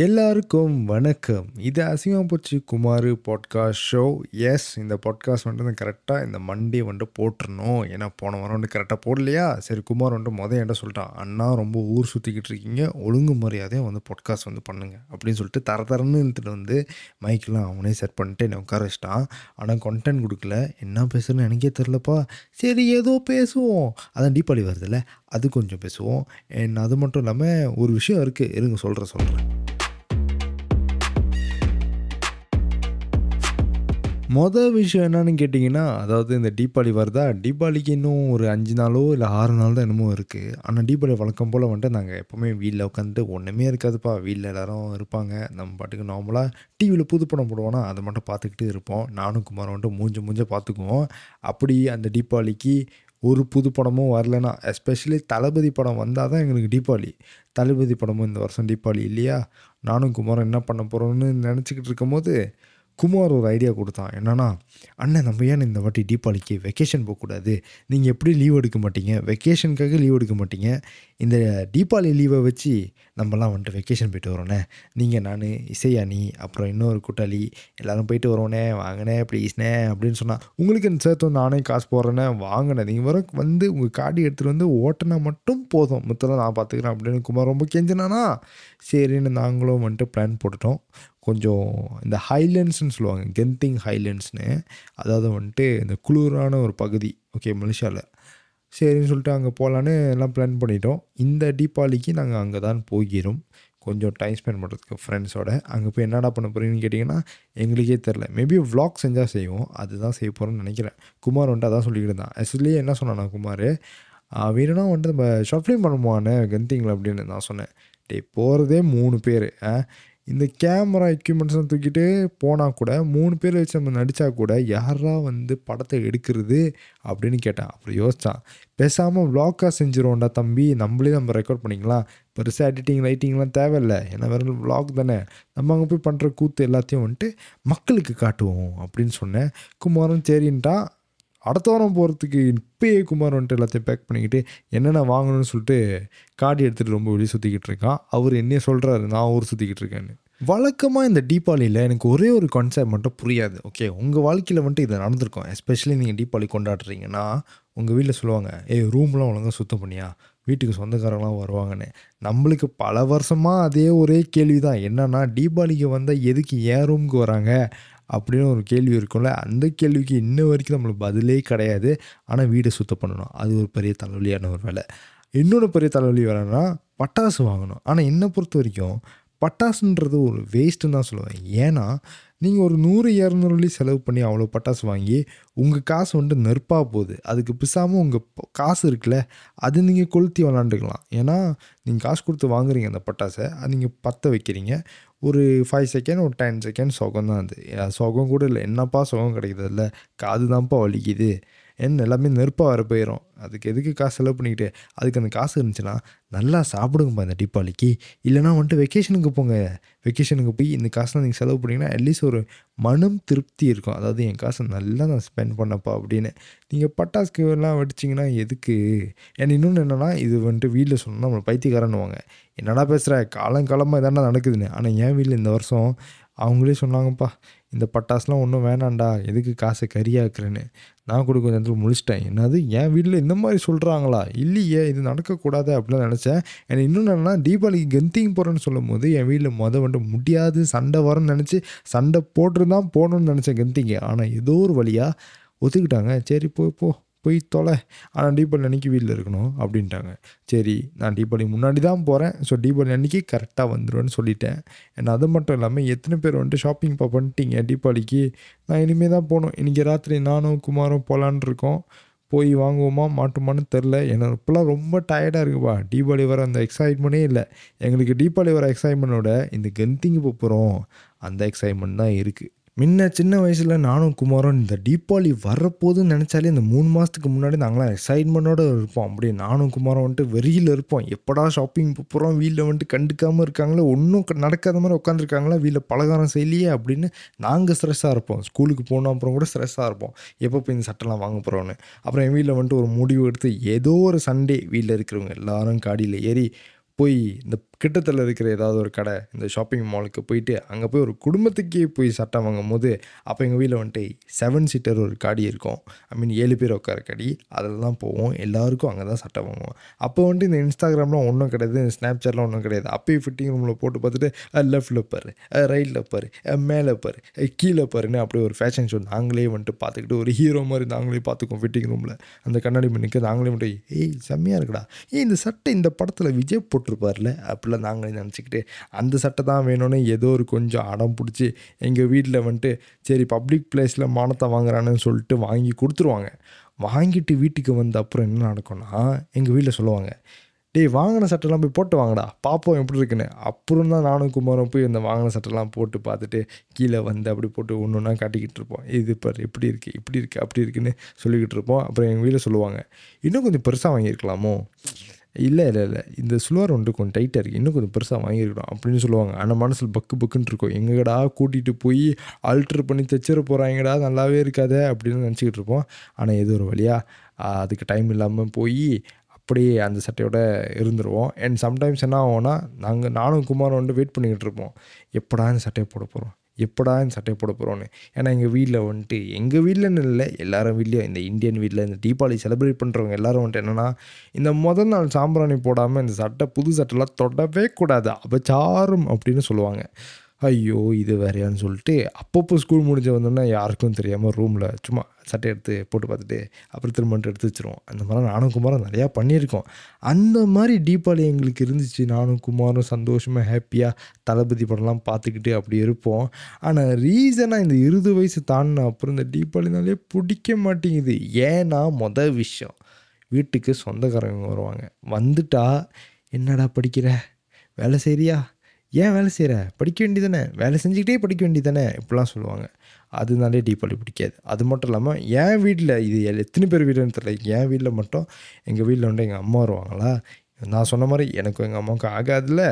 எல்லாருக்கும் வணக்கம். இது அசிங்கம் போச்சு குமார் பாட்காஸ்ட் ஷோ எஸ் இந்த பாட்காஸ்ட் வந்துட்டு கரெக்டாக இந்த மண்டே வந்துட்டு போட்டுருணும் ஏன்னா போன வாரம் வந்து கரெக்டாக போடலையா? சரி குமார் வந்துட்டு மொதல் என்கிட்ட சொல்லிட்டான் அண்ணா ரொம்ப ஊர் சுற்றிக்கிட்டு இருக்கீங்க. ஒழுங்கு மரியாதையாக வந்து பாட்காஸ்ட் வந்து பண்ணுங்க. அப்படின்னு சொல்லிட்டு தர தரன்னு இழுத்துட்டு வந்து மைக்கெலாம் அவனே செட் பண்ணிட்டு என்னை உட்கார வச்சிட்டான். ஆனால் கண்டென்ட் கொடுக்கல. என்ன பேசுகிறேன்னு எனக்கே தெரிலப்பா சரி ஏதோ பேசுவோம். அதான் தீபாவளி வருதுல்ல அது கொஞ்சம் பேசுவோம். அண்ட் அது மட்டும் இல்லாமல் ஒரு விஷயம் இருக்குது இருங்க சொல்கிறேன் சொல்கிறேன் மொதல் விஷயம் என்னன்னு கேட்டிங்கன்னா அதாவது இந்த தீபாவளி வருதா? தீபாவளிக்கு இன்னும் ஒரு அஞ்சு நாளோ இல்லை ஆறு நாள் தான் என்னமோ இருக்குது ஆனால் தீபாவளி வழக்கம் போல் வந்துட்டு நாங்கள் எப்போவுமே வீட்டில் உட்காந்துட்டு ஒன்றுமே இருக்காதுப்பா. வீட்டில் எல்லோரும் இருப்பாங்க. நம்ம பாட்டுக்கு நார்மலாக டிவியில் புது படம் போடுவோன்னா அதை மட்டும் பார்த்துக்கிட்டு இருப்போம். நானும் குமார் வந்துட்டு மூஞ்ச மூஞ்ச பார்த்துக்குவோம். அப்படி அந்த தீபாவளிக்கு ஒரு புது படமும் வரலனா எஸ்பெஷலி தளபதி படம் வந்தால் தான் எங்களுக்கு தீபாவளி. தளபதி படமும் இந்த வருஷம் தீபாவளி இல்லையா? நானும் குமாரம் என்ன பண்ண போகிறோன்னு நினச்சிக்கிட்டு இருக்கும்போது குமார் ஒரு ஐடியா கொடுத்தான். என்னென்னா அண்ணன் நம்ம ஏன் இந்த வாட்டி தீபாவளிக்கு வெக்கேஷன் போகக்கூடாது? நீங்கள் எப்படி லீவ் எடுக்க மாட்டீங்க? வெக்கேஷனுக்காக லீவ் எடுக்க மாட்டீங்க? இந்த தீபாவளி லீவை வச்சு நம்மலாம் வந்துட்டு வெக்கேஷன் போயிட்டு வரோண்ணே. நீங்கள் நான் இசையானி அப்புறம் இன்னொரு கூட்டாளி எல்லோரும் போயிட்டு வரோண்ணே. வாங்கினே ப்ளீஸ்ண்ணே அப்படின்னு சொன்னால் உங்களுக்கு இந்த சேர்த்து நானே காசு போடுறேன்னே வாங்கினேன் நீங்கள் வர வந்து உங்கள் காடி எடுத்துகிட்டு வந்து ஓட்டினா மட்டும் போதும். மொத்தம் நான் பார்த்துக்கிறேன் அப்படின்னு குமார் ரொம்ப கெஞ்சினானா. சரின்னு நாங்களும் வந்துட்டு பிளான் போட்டுட்டோம். கொஞ்சம் இந்த ஹைலண்ட்ஸ்னு சொல்லுவாங்க கென்திங் ஹைலண்ட்ஸ்னு. அதாவது வந்துட்டு இந்த குளிரான ஒரு பகுதி ஓகே மலேசியாவில் சரின்னு சொல்லிட்டு அங்கே போகலான்னு எல்லாம் பிளான் பண்ணிட்டோம். இந்த தீபாவளிக்கு நாங்கள் அங்கே தான் போகிறோம் கொஞ்சம் டைம் ஸ்பெண்ட் பண்ணுறதுக்கு ஃப்ரெண்ட்ஸோட அங்கே போய் என்னடா பண்ண போகிறீங்கன்னு கேட்டிங்கன்னா எங்களுக்கே தெரில மேபி வ்ளாக் செஞ்சால் செய்வோம். அதுதான் செய்ய போகிறோம்னு நினைக்கிறேன். குமார் வந்துட்டு அதான் சொல்லிக்கிட்டு இருந்தான். ஆக்சுவலி என்ன சொன்னானா குமார்? வேணும்னா வந்துட்டு நம்ம ஷார்ட் பண்ணுவானே கந்திங்கில் அப்படின்னு நான் சொன்னேன். டே போகிறதே மூணு பேர் இந்த கேமரா எக்யூப்மெண்ட்ஸ்லாம் தூக்கிட்டு போனால் கூட மூணு பேர் வச்சு நம்ம நடித்தா கூட யாரா வந்து படத்தை எடுக்கிறது அப்படின்னு கேட்டேன். அப்படி யோசித்தான் பேசாமல் விளாக்காக செஞ்சிருவோம்டா தம்பி. நம்மளே நம்ம ரெக்கார்ட் பண்ணிக்கலாம். பெருசாக எடிட்டிங் லைட்டிங்லாம் தேவையில்லை. ஏன்னா வெறும் விளாக் தானே. நம்ம அங்கே போய் பண்ணுற கூத்து எல்லாத்தையும் வந்துட்டு மக்களுக்கு காட்டுவோம் அப்படின்னு சொன்னேன். குமாரன் சரின்ட்டான். அடுத்த வாரம் போகிறதுக்கு இப்பயே குமார் வந்துட்டு எல்லாத்தையும் பேக் பண்ணிக்கிட்டு என்னென்ன வாங்கணும்னு சொல்லிட்டு காடி எடுத்துகிட்டு ரொம்ப வெளியே சுற்றிக்கிட்டு இருக்கான். அவர் என்னையே சொல்கிறாரு நான் ஊர் சுற்றிக்கிட்டு இருக்கேன்னு. வழக்கமாக இந்த தீபாவளியில் எனக்கு ஒரே ஒரு கான்செப்ட் மட்டும் புரியாது. ஓகே உங்கள் வாழ்க்கையில் வந்துட்டு இது நடந்திருக்கும். எஸ்பெஷலி நீங்கள் தீபாவளி கொண்டாடுறீங்கன்னா உங்கள் வீட்டில் சொல்லுவாங்க ஏய் ரூம்லாம் ஒழுங்காக சுத்தம் பண்ணியா? வீட்டுக்கு சொந்தக்காரங்களாம் வருவாங்கன்னு. நம்மளுக்கு பல வருஷமாக அதே ஒரே கேள்வி தான் என்னென்னா தீபாவளிக்கு வந்தால் எதுக்கு ஏன் ரூமுக்கு வராங்க? அப்படின்னு ஒரு கேள்வி இருக்கும்ல அந்த கேள்விக்கு இன்ன வரைக்கும் நம்மளுக்கு பதிலே கிடையாது. ஆனால் வீடை சுத்தம் பண்ணணும். அது ஒரு பெரிய தலைவலியான ஒரு வேலை. இன்னொன்று பெரிய தலைவலி வேலைன்னா பட்டாசு வாங்கணும். ஆனால் என்னை பொறுத்த வரைக்கும் பட்டாசுன்றது ஒரு வேஸ்ட்டுன்னு தான் சொல்லுவேன். ஏன்னா நீங்கள் ஒரு நூறு இரநூறுலி செலவு பண்ணி அவ்வளோ பட்டாசு வாங்கி உங்கள் காசு வந்துட்டு நெருப்பாக போகுது. அதுக்கு பிசாமல் உங்கள் காசு இருக்குல்ல அது நீங்கள் கொளுத்தி விளாண்டுக்கலாம். ஏன்னா நீங்கள் காசு கொடுத்து வாங்குறீங்க அந்த பட்டாசை அது நீங்கள் பற்ற வைக்கிறீங்க. ஒரு ஃபைவ் செகண்ட் ஒரு டென் செகண்ட் சுகம் தான் அது. சுகம் கூட இல்லை என்னப்பா சுகம் கிடைக்கிறது இல்லை காது தான்ப்பா வலிக்குது. என்ன எல்லாமே நெருப்பாக வர போயிடும் அதுக்கு எதுக்கு காசு செலவு பண்ணிக்கிட்டு? அதுக்கு அந்த காசு இருந்துச்சுன்னா நல்லா சாப்பிடுங்கப்பா இந்த தீபாவளிக்கு. இல்லைனா வந்துட்டு வெக்கேஷனுக்கு போங்க. வெக்கேஷனுக்கு போய் இந்த காசுலாம் நீங்கள் செலவு பண்ணிங்கன்னா அட்லீஸ்ட் ஒரு மனம் திருப்தி இருக்கும். அதாவது என் காசை நல்லா நான் ஸ்பெண்ட் பண்ணப்பா அப்படின்னு. நீங்கள் பட்டாசுக்கு எல்லாம் வெடிச்சிங்கன்னா எதுக்கு? ஏன்னா இன்னொன்று என்னென்னா இது வந்துட்டு வீட்டில் சொன்னால் நம்மளை பைத்தியக்காரன்னுவாங்க என்னடா பேசுகிற காலங்காலமாக இதாண்டா நடக்குதுன்னு. ஆனால் என் வீட்டில் இந்த வருஷம் அவங்களே சொன்னாங்கப்பா இந்த பட்டாசுலாம் ஒன்றும் வேணாண்டா எதுக்கு காசை கரியாக்குறேன்னு நான் கூட கொஞ்சம் நேரத்தில் முழிச்சிட்டேன். என்னது என் வீட்டில் இந்த மாதிரி சொல்கிறாங்களா இல்லையே இது நடக்கக்கூடாது அப்படிலாம் நினச்சேன். எனக்கு இன்னொன்று என்னன்னா தீபாவளிக்கு கெந்திங் போகிறேன்னு சொல்லும் போது என் வீட்டில் மொதல் வந்துட்டு முடியாது சண்டை வரும்னு நினச்சி சண்டை போட்டு தான் போகணுன்னு நினச்சேன் கெந்திங்க. ஆனால் ஏதோ ஒரு வழியாக ஒத்துக்கிட்டாங்க. சரி போ போ. போய் தொலை ஆனால் தீபாவளி அன்றைக்கி வீட்டில் இருக்கணும் அப்படின்ட்டாங்க. சரி நான் தீபாவளி முன்னாடி தான் போகிறேன் ஸோ தீபாவளி அன்றைக்கி கரெக்டாக வந்துடுவேன்னு சொல்லிட்டேன். ஏன்னா அது மட்டும் இல்லாமல் எத்தனை பேர் வந்துட்டு ஷாப்பிங் பா பண்ணிட்டீங்க தீபாவளிக்கு நான் இனிமேல் தான் போகணும். இன்றைக்கி ராத்திரி நானும் குமாரும் போகலான் இருக்கோம். போய் வாங்குவோமா மாட்டுமான்னு தெரில எனக்கு இப்போலாம் ரொம்ப டயர்டாக இருக்குப்பா. தீபாவளி வர அந்த எக்ஸைட்மெண்ட்டே இல்லை. எங்களுக்கு தீபாவளி வர எக்ஸைட்மெண்ட்டோட இந்த கெந்திங்கு போகிறோம் அந்த எக்ஸைட்மெண்ட் தான் இருக்குது முன்ன சின்ன வயசில் நானும் குமாரும் இந்த தீபாவளி வரப்போகுதுன்னு நினச்சாலே இந்த மூணு மாதத்துக்கு முன்னாடி நாங்களாம் எக்ஸைட்மெண்ட்டோடு இருப்போம். அப்படியே நானும் குமாரும் வந்துட்டு வெறியில் இருப்போம். எப்படா ஷாப்பிங் போகிறோம் வீட்டில் வந்துட்டு கண்டுக்காமல் இருக்காங்களே? ஒன்றும் நடக்காத மாதிரி உட்காந்துருக்காங்களா வீட்டில் பலகாரம் செய்யலையே? அப்படின்னு நாங்கள் ஸ்ட்ரெஸ்ஸாக இருப்போம். ஸ்கூலுக்கு போனோம் அப்புறம் கூட ஸ்ட்ரெஸ்ஸாக இருப்போம். எப்போ போய் இந்த சட்டெல்லாம் வாங்க போகிறோன்னு அப்புறம் என் வீட்டில் வந்துட்டு ஒரு முடிவு எடுத்து ஏதோ ஒரு சண்டே வீட்டில் இருக்கிறவங்க எல்லாரும் காடியில் ஏறி போய் இந்த கிட்டத்தில் இருக்கிற ஏதாவது ஒரு கடை இந்த ஷாப்பிங் மாலுக்கு போயிட்டு அங்கே போய் ஒரு குடும்பத்துக்கே போய் சட்டை வாங்கும் போது அப்போ எங்கள் வீட்டில் வந்துட்டு செவன் சீட்டர் ஒரு காடி இருக்கும். ஐ மீன் ஏழு பேர் உட்கார காடி அதில் தான் போவோம். எல்லாருக்கும் அங்கே தான் சட்டை வாங்குவோம். அப்போ வந்துட்டு இந்த இன்ஸ்டாகிராம்லாம் ஒன்றும் கிடையாது இந்த ஸ்னாப்சாட்லாம் ஒன்றும் கிடையாது. அப்போயே ஃபிட்டிங் ரூமில் போட்டு பார்த்துட்டு லெஃப்ட்டில் பாரு ரைட்டில் பாரு மேலே பாரு கீழே பாருன்னு அப்படியே ஒரு ஃபேஷன் ஷோ நாங்களே வந்துட்டு பார்த்துக்கிட்டு ஒரு ஹீரோ மாதிரி நாங்களே பார்த்துக்குவோம் ஃபிட்டிங் ரூமில் அந்த கண்ணாடி மண்ணுக்கு நாங்களே வந்துட்டு ஏய் செம்மையாக இருக்குடா. ஏய் இந்த சட்டை இந்த படத்தில் விஜய் போட்டிருப்பார்ல? பிள்ளை நாங்களே நினச்சிக்கிட்டு அந்த சட்டை தான் வேணும்னு ஏதோ ஒரு கொஞ்சம் அடம் பிடிச்சி எங்கள் வீட்டில் வந்துட்டு சரி பப்ளிக் பிளேஸில் மானத்தை வாங்குறான்னு சொல்லிட்டு வாங்கி கொடுத்துருவாங்க. வாங்கிட்டு வீட்டுக்கு வந்த அப்புறம் என்ன நடக்கும்னா எங்கள் வீட்டில் சொல்லுவாங்க டேய் வாங்கின சட்டைலாம் போய் போட்டு வாங்கடா பார்ப்போம் எப்படி இருக்குன்னு. அப்புறம் தான் நானும் குமாரும் போய் அந்த வாங்கின சட்டைலாம் போட்டு பார்த்துட்டு கீழே வந்து அப்படி போட்டு ஒன்று ஒன்றா காட்டிக்கிட்டு இருப்போம். இது பாரு இப்படி இருக்குது இப்படி இருக்குது அப்படி இருக்குன்னு சொல்லிக்கிட்டு இருப்போம். அப்புறம் எங்கள் வீட்டில் சொல்லுவாங்க இன்னும் கொஞ்சம் பெருசாக வாங்கியிருக்கலாமோ? இல்லை இல்லை இல்லை. இந்த சுலுவார் ஒன்று கொஞ்சம் டைட்டாக இருக்குது இன்னும் கொஞ்சம் பெருசாக வாங்கியிருக்கணும் அப்படின்னு சொல்லுவாங்க. ஆனால் மனசில் பக்கு பக்குன்னு இருக்கும். எங்கடா கூட்டிகிட்டு போய் ஆல்ட்ரு பண்ணி தைச்சிட போகிறாங்கடா நல்லாவே இருக்காதே அப்படின்னு நினச்சிக்கிட்டு இருப்போம். ஆனால் ஏதோ ஒரு வழியாக அதுக்கு டைம் இல்லாமல் போய் அப்படியே அந்த சட்டையோட இருந்துருவோம். அண்ட் சம்டைம்ஸ் என்ன ஆகும்னா நாங்கள் நானும் குமாரும் வந்து வெயிட் பண்ணிக்கிட்டு இருப்போம். எப்படா இந்த சட்டையை போட போகிறோம் எப்படா இந்த சட்டையை போட போகிறோன்னு ஏன்னா எங்கள் வீட்டில் வந்துட்டு எங்கள் வீட்டில்னு இல்லை எல்லாரும் வீட்லேயும் இந்த இந்தியன் வீட்டில் இந்த தீபாவளி செலிப்ரேட் பண்ணுறவங்க எல்லோரும் வந்துட்டு என்னென்னா இந்த முதல் நாள் சாம்பிராணி போடாமல் இந்த சட்டை புது சட்டைலாம் தொடவே கூடாது. அபச்சாரம் அப்படின்னு சொல்லுவாங்க. ஐயோ இது வேறையான்னு சொல்லிட்டு அப்பப்போ ஸ்கூல் முடிஞ்ச வந்தோன்னா யாருக்கும் தெரியாமல் ரூமில் சும்மா சட்டை எடுத்து போட்டு பார்த்துட்டு அப்புறம் திரும்ப எடுத்து வச்சிருவோம். அந்த மாதிரி நானும் குமாரும் நிறையா பண்ணியிருக்கோம். அந்த மாதிரி தீபாவளி எங்களுக்கு இருந்துச்சு. நானும் குமாரும் சந்தோஷமாக ஹாப்பியாக தளபதி படம்லாம் பார்த்துக்கிட்டு அப்படி இருப்போம். ஆனால் ரீசனாக இந்த இருபது வயசு தாண்டின அப்புறம் இந்த தீபாவளினாலே பிடிக்க மாட்டேங்குது. ஏன்னா மொதல் விஷயம் வீட்டுக்கு சொந்தக்காரங்க வருவாங்க. வந்துட்டா என்னடா படிக்கிற? வேலை செய்கிறியா ஏன் வேலை செய்கிற படிக்க வேண்டியதானே வேலை செஞ்சுக்கிட்டே படிக்க வேண்டியதானே இப்படிலாம் சொல்லுவாங்க. அதனாலே தீபாவளி பிடிக்காது. அது மட்டும் இல்லாமல் என் வீட்டில் இது எத்தனை பேர் வீடுன்னு தெரியல. என் வீட்டில் மட்டும் எங்கள் வீட்டில் வந்து எங்கள் அம்மா வருவாங்களா? நான் சொன்ன மாதிரி எனக்கும் எங்கள் அம்மாவுக்கு ஆகாதுல்ல.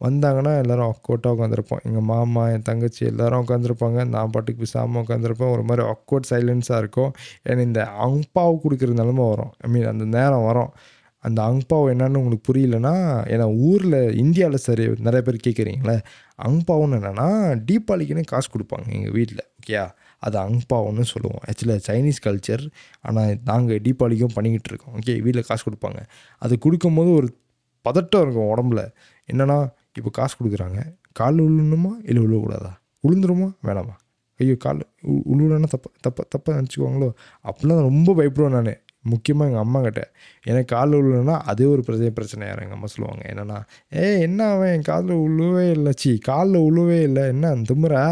வந்தாங்கன்னா எல்லோரும் அக்கோட்டாக உட்காந்துருப்போம். எங்கள் மாமா என் தங்கச்சி எல்லோரும் உட்காந்துருப்பாங்க. நான் பாட்டுக்கு பிசாமல் உட்காந்துருப்பேன். ஒரு மாதிரி அக்கோட் சைலன்ஸாக இருக்கும். ஏன்னா இந்த அங்பாவு கொடுக்குற நிலமை வரும். ஐ மீன் அந்த நேரம் வரும். அந்த அங்பாவ் என்னன்னு உங்களுக்கு புரியலன்னா ஏன்னா ஊரில் இந்தியாவில் சரி நிறைய பேர் கேட்குறீங்களே அங்பாவுன்னு என்னென்னா தீபாவளிக்குன்னு காசு கொடுப்பாங்க எங்கள் வீட்டில் ஓகேயா அது அங்பாவுன்னு சொல்லுவோம். ஆக்சுவலாக சைனீஸ் கல்ச்சர் ஆனால் நாங்கள் தீபாவளிக்கும் பண்ணிக்கிட்டு இருக்கோம் ஓகே வீட்டில் காசு கொடுப்பாங்க. அது கொடுக்கும்போது ஒரு பதட்டம் இருக்கும் உடம்புல. என்னென்னா இப்போ காசு கொடுக்குறாங்க. கால் விழுணுமா இல்லை விழுவக்கூடாதா உளுந்துருமா வேணாமா? ஐயோ கால் உழுவுலன்னா தப்பா தப்பா தப்பாக நினச்சிக்குவாங்களோ? அப்படிலாம் ரொம்ப பயப்படுவேன் நான். முக்கியமாக எங்கள் அம்மாக்கிட்ட எனக்கு காலில் விழுனா அதே ஒரு பிரச்சனை பிரச்சனை எங்கள் அம்மா சொல்லுவாங்க. என்னென்னா ஏ என்ன அவன்? என் காதில் உள்ளவே இல்லை. சி காலில் உழுவே இல்லை. என்ன திமுறை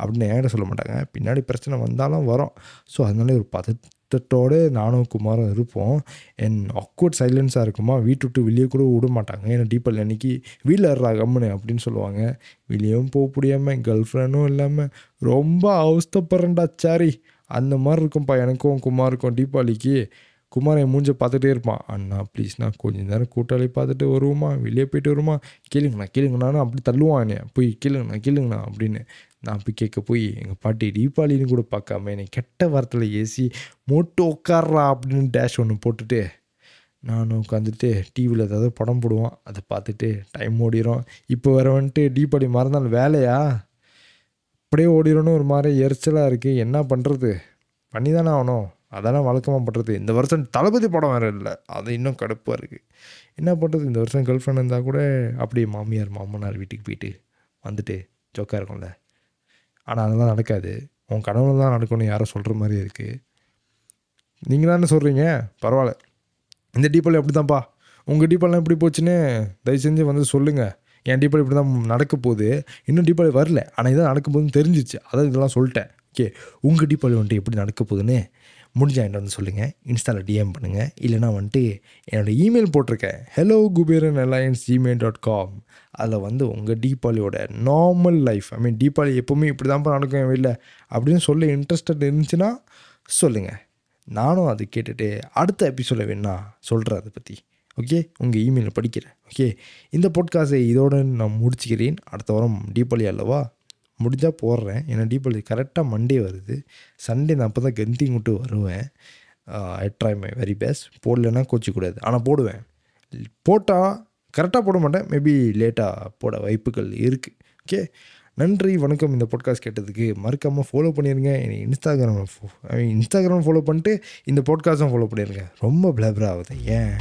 அப்படின்னு என்கிட்ட சொல்ல மாட்டாங்க. பின்னாடி பிரச்சனை வந்தாலும் வரும். ஸோ அதனால ஒரு பதத்தோடு நானும் குமாரும் இருப்போம். என் அக்வர்ட் சைலன்ஸாக இருக்குமா? வீட்டு விட்டு வெளியே கூட விட மாட்டாங்க. ஏன்னா தீபாவளி அன்னைக்கு வீட்டில் இருறா கம்முன்னு அப்படின்னு சொல்லுவாங்க. வெளியவும் போக முடியாமல் கேர்ள் ஃப்ரெண்டும் இல்லாமல் ரொம்ப அவஸ்தப்படுறேன்டா சாரி அந்த மாதிரி இருக்கும்ப்பா எனக்கும் குமாருக்கும் தீபாவளிக்கு. குமார் என் மூஞ்ச பார்த்துட்டே இருப்பான். அண்ணா ப்ளீஸ்ண்ணா கொஞ்ச நேரம் கூட்டாளி பார்த்துட்டு வருவோமா? வெளியே போயிட்டு வருமா கேளுங்கண்ணா கேளுங்கண்ணான்னு அப்படி தள்ளுவான் என்னைய போய் கேளுங்கண்ணா கேளுங்கண்ணா அப்படின்னு நான் போய் கேட்க போய் எங்கள் பாட்டி தீபாவளின்னு கூட பார்க்காம என்னை கெட்ட வாரத்தில் ஏசி மோட்டு உட்கார்றா அப்படின்னு டேஷ் ஒன்று போட்டுட்டு நானும் உட்காந்துட்டு டிவியில் ஏதாவது படம் போடுவான் அதை பார்த்துட்டு டைம் ஓடிரும். இப்போ வேறு வந்துட்டு தீபாவளி மறந்தால் வேலையா? அப்படியே ஓடிடணும் ஒரு மாதிரி எரிச்சலாக இருக்குது என்ன பண்ணுறது பண்ணி தானே ஆகணும். அதெல்லாம் வழக்கமாக பண்ணுறது இந்த வருஷம் தளபதி படம் வேறு இல்லை. அது இன்னும் கடுப்பாக இருக்குது என்ன பண்ணுறது இந்த வருஷம் கேர்ள் ஃப்ரெண்ட் இருந்தால் கூட அப்படியே மாமியார் மாமனார் வீட்டுக்கு போயிட்டு வந்துட்டு ஜோக்காக இருக்கும்ல. ஆனால் அதெல்லாம் நடக்காது. உன் கனவுல தான் நடக்கணும் யாரோ சொல்கிற மாதிரி இருக்குது நீங்கள் தானே சொல்கிறீங்க பரவாயில்ல. இந்த டீப்பால் எப்படி தான்ப்பா உங்கள் டீப்பாலாம் எப்படி போச்சுன்னு தயவு செஞ்சு வந்து சொல்லுங்கள் என் டீப்பால் இப்படி தான் நடக்க போகுது. இன்னும் டீப்பாளி வரல. ஆனால் இதான் நடக்க போகுதுன்னு தெரிஞ்சிச்சு. அதான் இதெல்லாம் சொல்லிட்டேன். ஓகே உங்கள் டீப்பாளி வந்துட்டு எப்படி நடக்க போகுதுன்னு முடிஞ்சால் என்கிட்ட வந்து சொல்லுங்கள் இன்ஸ்டாவில் டிஎம் பண்ணுங்கள் இல்லைனா வந்துட்டு என்னோடய இமெயில் போட்டிருக்கேன். Hello Kuberan alliance gmail dot com அதில் வந்து உங்கள் தீபாவளியோட normal life I mean Deepavali எப்போவுமே இப்படி தான்ப்பா நடக்கும் என் வீட்டில் அப்படின்னு சொல்ல இன்ட்ரெஸ்டட் இருந்துச்சுன்னா சொல்லுங்கள் நானும் அது கேட்டுட்டு அடுத்த எபிசோட வேணா சொல்கிறேன் அதை பற்றி ஓகே உங்கள் இமெயிலில் படிக்கிறேன். ஓகே இந்த பாட்காஸ்டை இதோடு நான் முடிச்சுக்கிறேன். அடுத்த வாரம் தீபாவளி அல்லவா? முடிஞ்சால் போடுறேன். ஏன்னா தீபாவளி கரெக்டாக மண்டே வருது. சண்டே நான் அப்போ தான் கந்தி விட்டு வருவேன். I try my very best போடலைன்னா கோச்சிக்கூடாது. ஆனால் போடுவேன். போட்டால் கரெக்டாக போட மாட்டேன். மேபி லேட்டாக போட வாய்ப்புகள் இருக்குது ஓகே நன்றி வணக்கம் இந்த பாட்காஸ்ட் கேட்டதுக்கு. மறக்காமல் ஃபாலோ பண்ணிடுங்க எனக்கு இன்ஸ்டாகிராமில் இன்ஸ்டாகிராம் ஃபாலோ பண்ணிட்டு இந்த பாட்காஸ்ட்டும் ஃபாலோ பண்ணிடுங்க ரொம்ப பிளபர் ஆகுது. ஏன்?